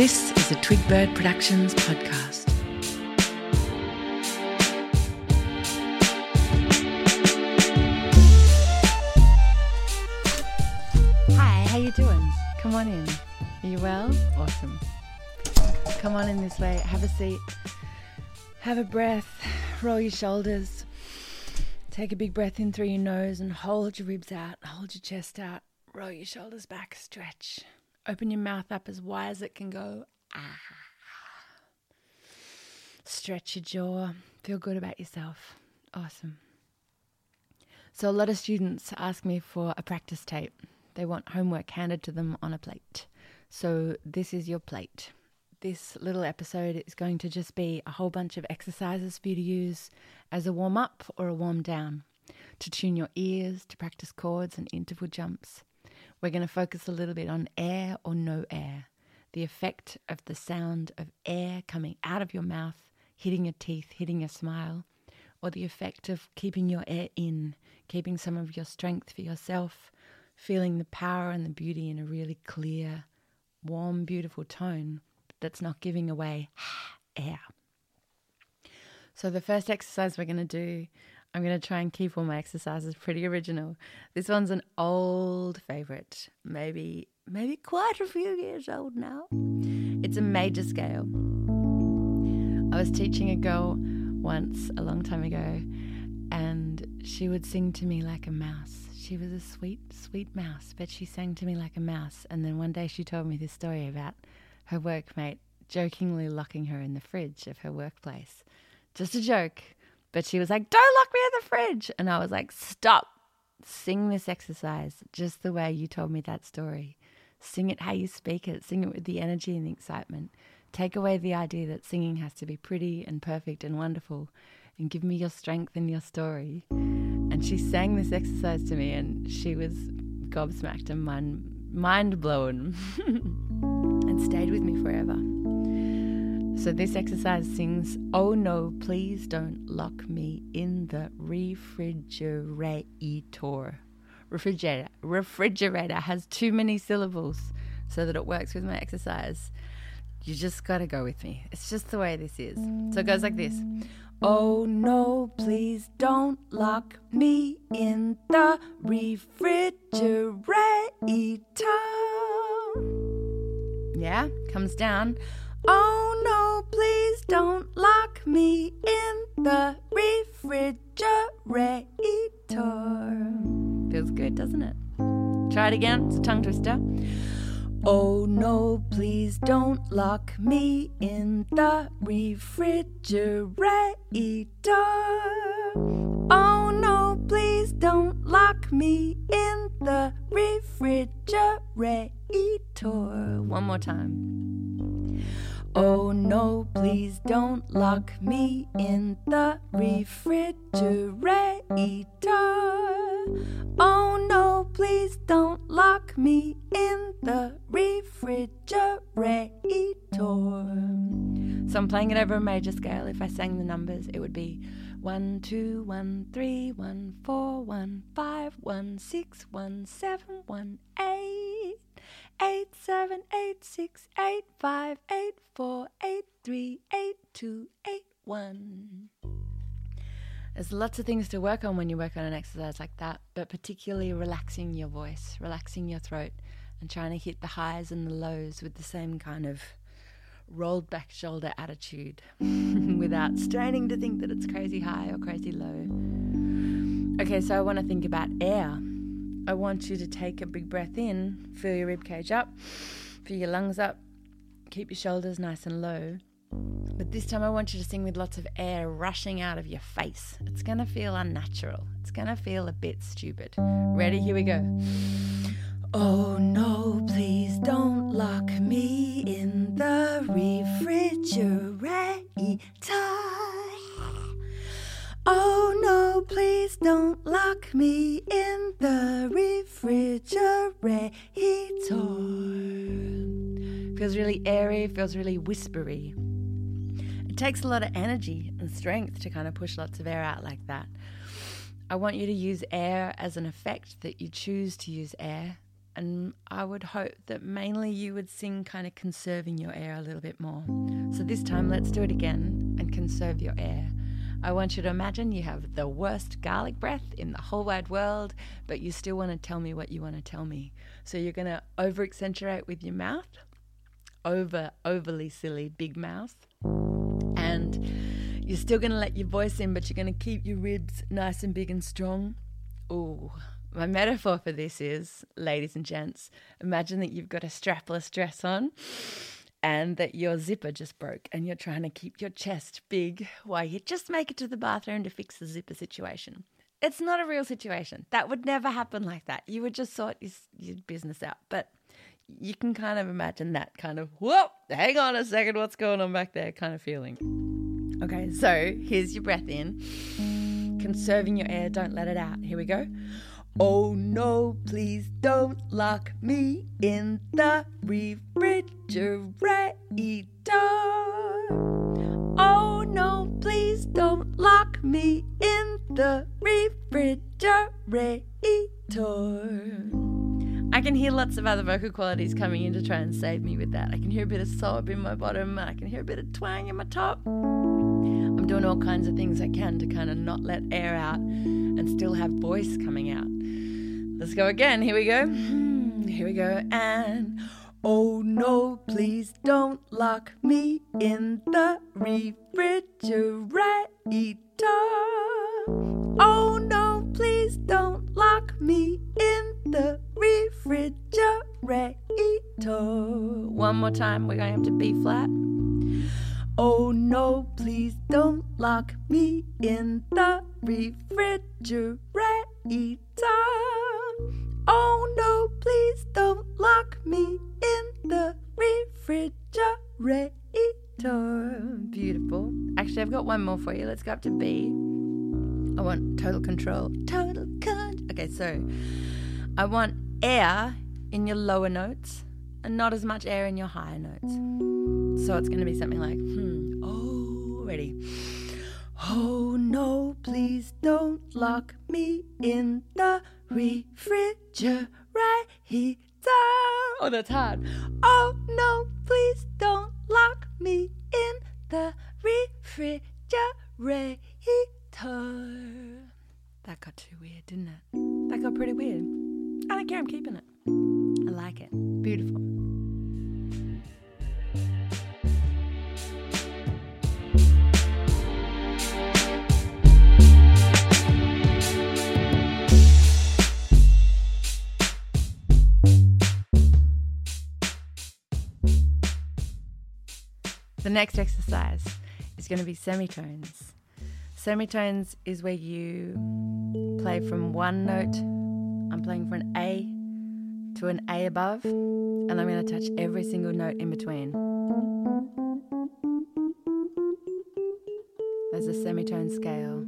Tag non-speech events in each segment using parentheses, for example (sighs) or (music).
This is a Twigbird Productions podcast. Hi, how you doing? Come on in. Are you well? Awesome. Come on in this way. Have a seat. Have a breath. Roll your shoulders. Take a big breath in through your nose and hold your ribs out. Hold your chest out. Roll your shoulders back. Stretch. Open your mouth up as wide as it can go. Ah. Stretch your jaw. Feel good about yourself. Awesome. So, a lot of students ask me for a practice tape. They want homework handed to them on a plate. So, this is your plate. This little episode is going to just be a whole bunch of exercises for you to use as a warm up or a warm down, to tune your ears, to practice chords and interval jumps. We're going to focus a little bit on air or no air, the effect of the sound of air coming out of your mouth, hitting your teeth, hitting your smile, or the effect of keeping your air in, keeping some of your strength for yourself, feeling the power and the beauty in a really clear, warm, beautiful tone that's not giving away (sighs) air. So, the first exercise we're going to do, I'm going to try and keep all my exercises pretty original. This one's an old favorite, maybe maybe quite a few years old now. It's a major scale. I was teaching a girl once a long time ago, and she would sing to me like a mouse. She was a sweet, sweet mouse, but she sang to me like a mouse. And then one day she told me this story about her workmate jokingly locking her in the fridge of her workplace. Just a joke. But she was like, Don't lock me in the fridge. And I was like, Stop. Sing this exercise just the way you told me that story. Sing it how you speak it. Sing it with the energy and the excitement. Take away the idea that singing has to be pretty and perfect and wonderful and give me your strength and your story. And she sang this exercise to me and she was gobsmacked and mind, mind blown (laughs) and stayed with me forever. So this exercise sings, Oh no, please don't lock me in the refrigerator. Refrigerator. Refrigerator has too many syllables so that it works with my exercise. You just gotta go with me. It's just the way this is. So it goes like this. Oh no, please don't lock me in the refrigerator. Yeah, comes down. Oh please don't lock me in the refrigerator. Feels good, doesn't it? Try it again. It's a tongue twister. Oh no, please don't lock me in the refrigerator. Oh no, please don't lock me in the refrigerator. One more time. Oh no, please don't lock me in the refrigerator. Oh no, please don't lock me in the refrigerator. So I'm playing it over a major scale. If I sang the numbers, it would be one, two, one, three, one, four, one, five, one, six, one, seven, one, eight, eight, seven, eight, six, eight, five, eight, four, eight, three, eight, two, eight, one. There's lots of things to work on when you work on an exercise like that, but particularly relaxing your voice, relaxing your throat, and trying to hit the highs and the lows with the same kind of rolled back shoulder attitude (laughs) without straining to think that it's crazy high or crazy low. Okay, so I want to think about air. I want you to take a big breath in, fill your rib cage up, fill your lungs up, keep your shoulders nice and low. But this time I want you to sing with lots of air rushing out of your face. It's going to feel unnatural. It's going to feel a bit stupid. Ready? Here we go. Oh no, please don't lock me in the refrigerator. Oh no, please don't lock me in the refrigerator. Feels really airy, feels really whispery. It takes a lot of energy and strength to kind of push lots of air out like that. I want you to use air as an effect that you choose to use air And I would hope that mainly you would sing kind of conserving your air a little bit more. So this time, let's do it again and conserve your air. I want you to imagine you have the worst garlic breath in the whole wide world, but you still want to tell me what you want to tell me. So you're going to over accentuate with your mouth, over, overly silly, big mouth. And you're still going to let your voice in, but you're going to keep your ribs nice and big and strong. Ooh, my metaphor for this is, ladies and gents, imagine that you've got a strapless dress on and that your zipper just broke and you're trying to keep your chest big while you just make it to the bathroom to fix the zipper situation. It's not a real situation. That would never happen like that. You would just sort your, your business out. But you can kind of imagine that kind of, whoa, hang on a second, what's going on back there kind of feeling. Okay, so here's your breath in. Conserving your air, don't let it out. Here we go. Oh no, please don't lock me in the refrigerator. Oh no, please don't lock me in the refrigerator. I can hear lots of other vocal qualities coming in to try and save me with that. I can hear a bit of sob in my bottom, I can hear a bit of twang in my top. I'm doing all kinds of things I can to kind of not let air out and still have voice coming out. Let's go again. Here we go. Hmm, here we go. And oh no, please don't lock me in the refrigerator. Oh no, please don't lock me in the refrigerator. One more time. We're going to have to B flat. Oh no, please don't lock me in the refrigerator. Oh no, please don't lock me in the refrigerator. Beautiful. Actually, I've got one more for you. Let's go up to B. I want total control. Total control. Okay, so I want air in your lower notes and not as much air in your higher notes. So it's going to be something like, hmm, oh, ready. Oh no, please don't lock me in the refrigerator. Oh, that's hard. Oh no, please don't lock me in the refrigerator. That got too weird, didn't it? That got pretty weird. I don't care, I'm keeping it. I like it. Beautiful. The next exercise is going to be semitones. Semitones is where you play from one note. I'm playing for an A to an A above, and I'm going to touch every single note in between. There's a semitone scale.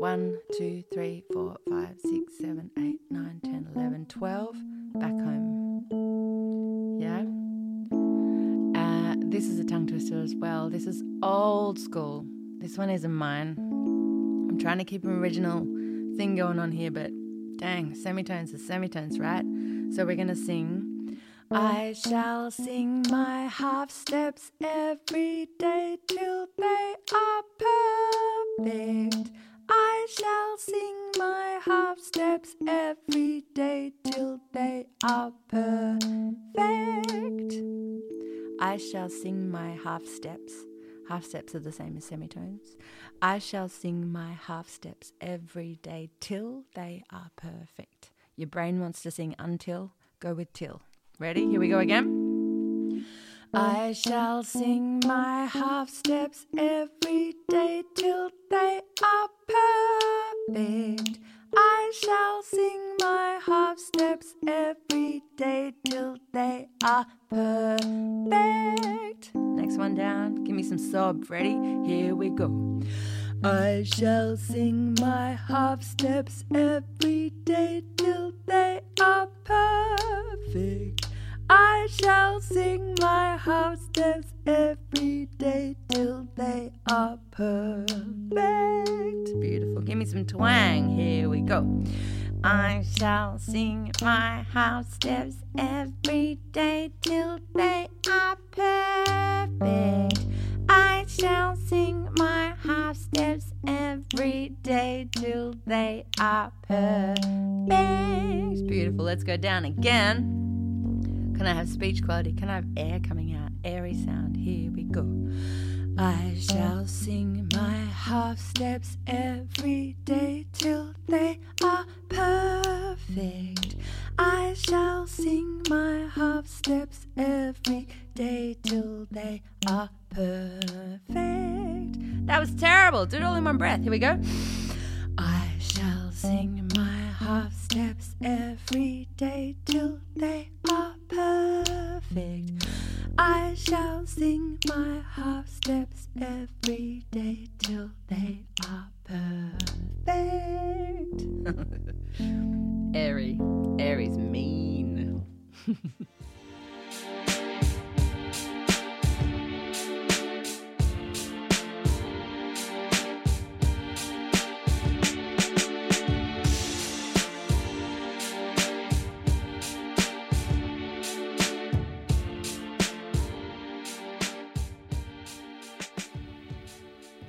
1, 2, 3, 4, 5, 6, 7, 8, 9, 10, 11, 12. Back home. Yeah? Uh, this is a tongue twister as well. This is old school. This one isn't mine. I'm trying to keep an original thing going on here, but dang, semitones are semitones, right? So we're going to sing. I shall sing my half steps every day till they are perfect. I shall sing my half steps every day till they are perfect. I shall sing my half steps. Half steps are the same as semitones. I shall sing my half steps every day till they are perfect. Your brain wants to sing until, go with till. Ready? Here we go again. I shall sing my half steps every day till they are perfect. I shall sing my half steps every day till they are perfect. Next one down. Give me some sob. Ready? Here we go. I shall sing my half steps every day are perfect. I shall sing my half steps every day till they are perfect. Beautiful. Give me some twang. Here we go. I shall sing my house steps every day till they are perfect. Sing my half steps every day till they are perfect. Beautiful. Let's go down again. Can I have speech quality? Can I have air coming out? Airy sound. Here we go. I shall sing my half steps every day till they are perfect. I shall sing my half steps every day till they are perfect. That was terrible. Do it all in one breath. Here we go. I shall sing my half steps every day till they are perfect. I shall sing my half steps every day till they are perfect. (laughs) Airy. Airy's mean. (laughs)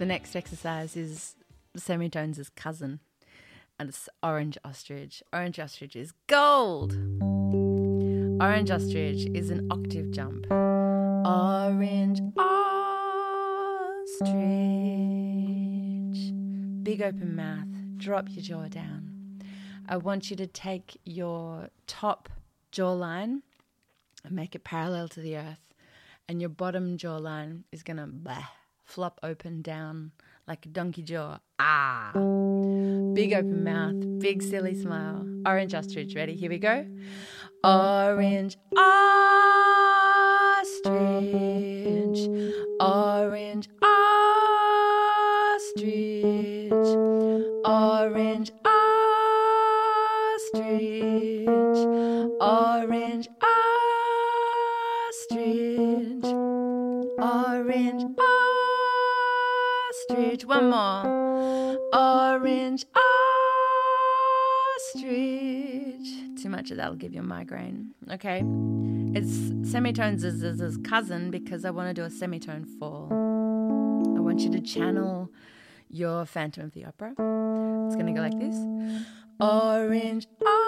next exercise is semitones' cousin, and it's orange ostrich. Orange ostrich is gold. Orange ostrich is an octave jump. Orange ostrich. Big open mouth. Drop your jaw down. I want you to take your top jawline and make it parallel to the earth, and your bottom jawline is gonna blah flop open down like a donkey jaw. Ah. Big open mouth, big silly smile. Orange ostrich. Ready? Here we go. Orange ostrich. Orange ostrich. Orange ostrich. One more. Orange ostrich. Too much of that'll give you a migraine. Okay. It's semitones is his cousin because I want to do a semitone fall. I want you to channel your Phantom of the Opera. It's going to go like this. Orange ostrich.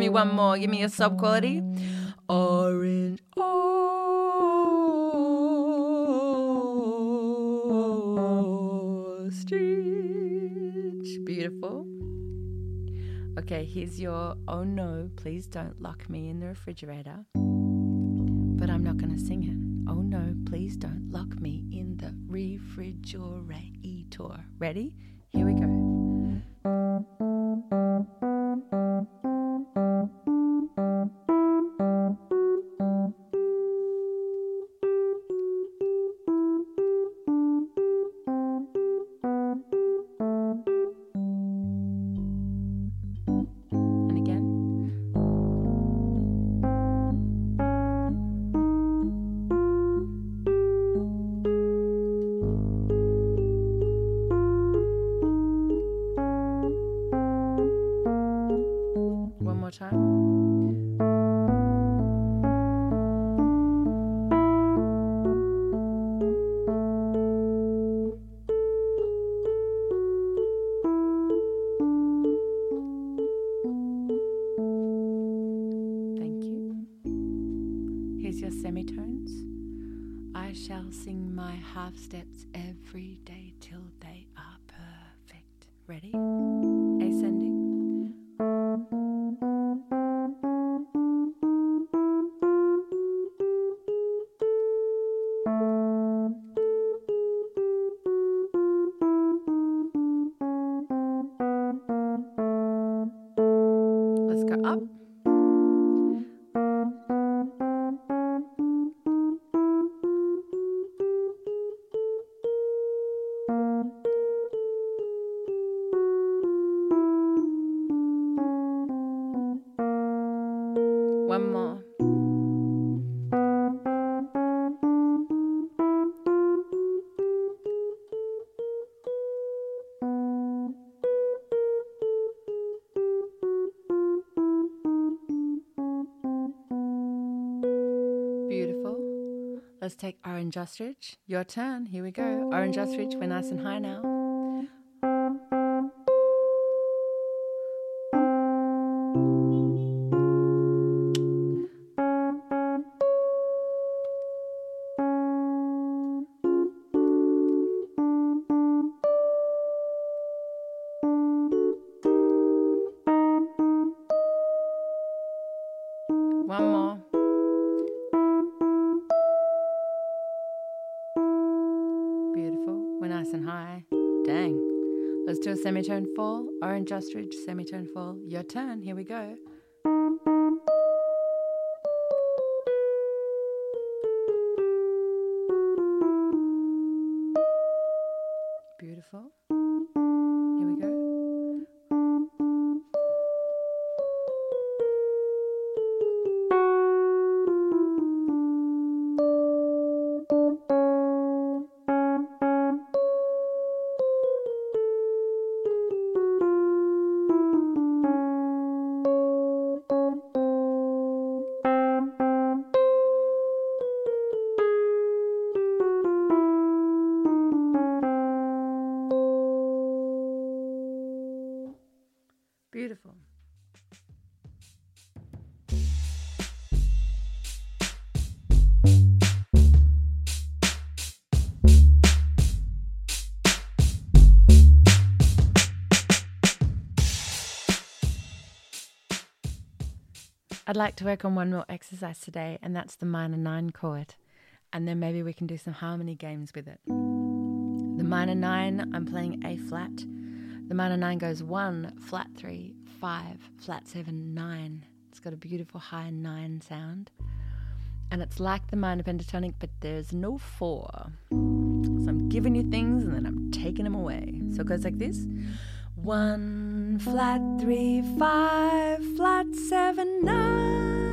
Give me one more. Give me a sob quality. Orange ostrich. Beautiful. Okay, here's your oh no, please don't lock me in the refrigerator. But I'm not going to sing it. Oh no, please don't lock me in the refrigerator. Ready? Here we go. Let's take orange ostrich. Your turn. Here we go. Orange ostrich. We're nice and high now. Let's do a semitone fall. Orange ostrich, semitone fall. Your turn. Here we go. Beautiful. I'd like to work on one more exercise today, and that's the minor nine chord. And then maybe we can do some harmony games with it. The minor nine, I'm playing A flat. The minor nine goes one, flat three, five, flat seven, nine. It's got a beautiful high nine sound. And it's like the minor pentatonic, but there's no four. So I'm giving you things and then I'm taking them away. So it goes like this one, flat three, five, flat seven, nine.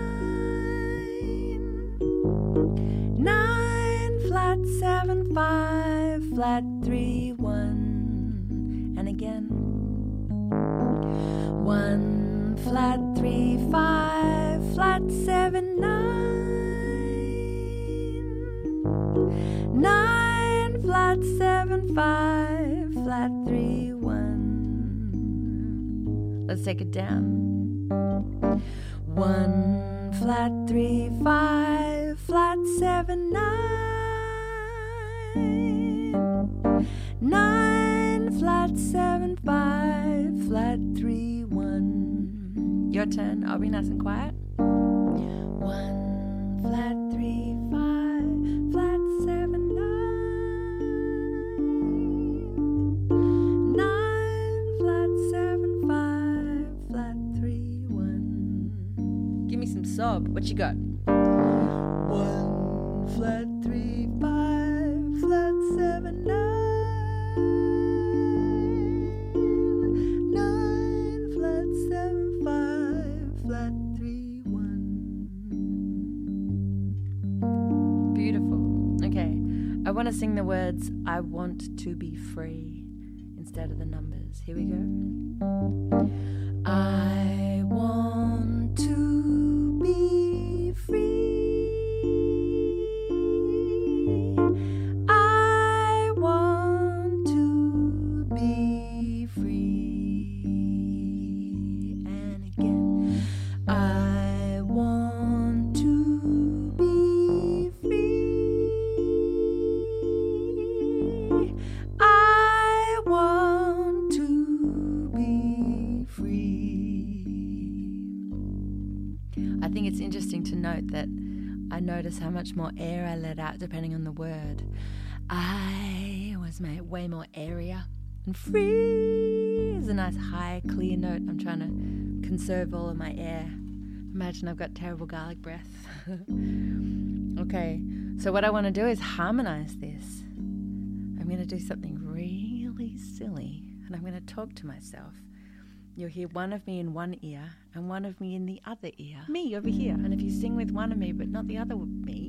Nine, flat seven, five, flat three, one. And again. One, flat three, five, flat seven, nine. Nine, flat seven, five, flat three, one. Let's take it down. One, flat three, five, flat seven, nine. Nine, flat seven, five, flat three, one. Your turn. I'll be nice and quiet. One, flat three, five, flat seven, nine. Nine, flat seven, five, flat three, one. Give me some sob. What you got? One, flat three, five, Okay. I want to sing the words I want to be free instead of the numbers. Here we go. I want to much more air I let out depending on the word. I was made way more airier and free is a nice high clear note. I'm trying to conserve all of my air. Imagine I've got terrible garlic breath. (laughs) okay, so what I want to do is harmonize this. I'm going to do something really silly and I'm going to talk to myself. You'll hear one of me in one ear and one of me in the other ear. Me over here. And if you sing with one of me but not the other me,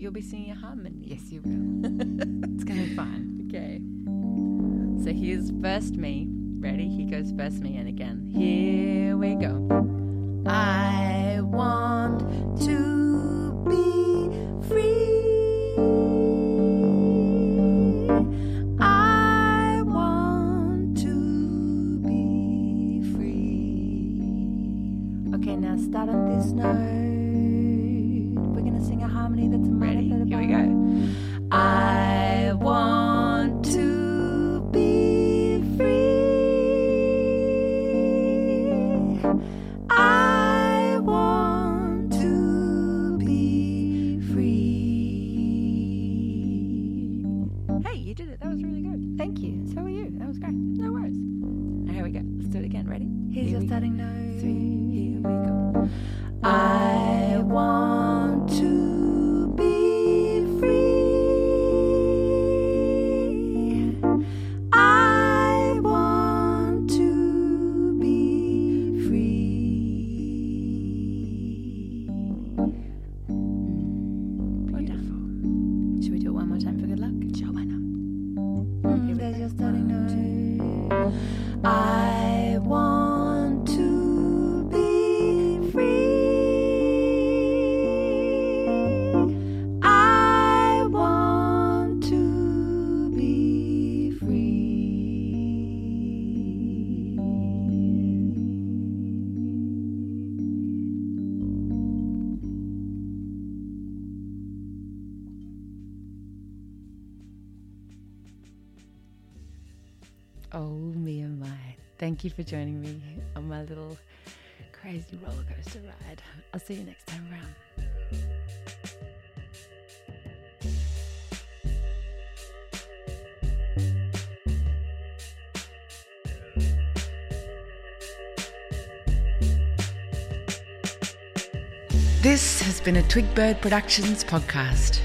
you'll be singing a harmony. Yes, you will. (laughs) it's going to be fun. Okay. So here's first me. Ready? He goes first me. And again, here we go. I want to be. Thank you for joining me on my little crazy roller coaster ride. I'll see you next time around. This has been a Twigbird Productions podcast.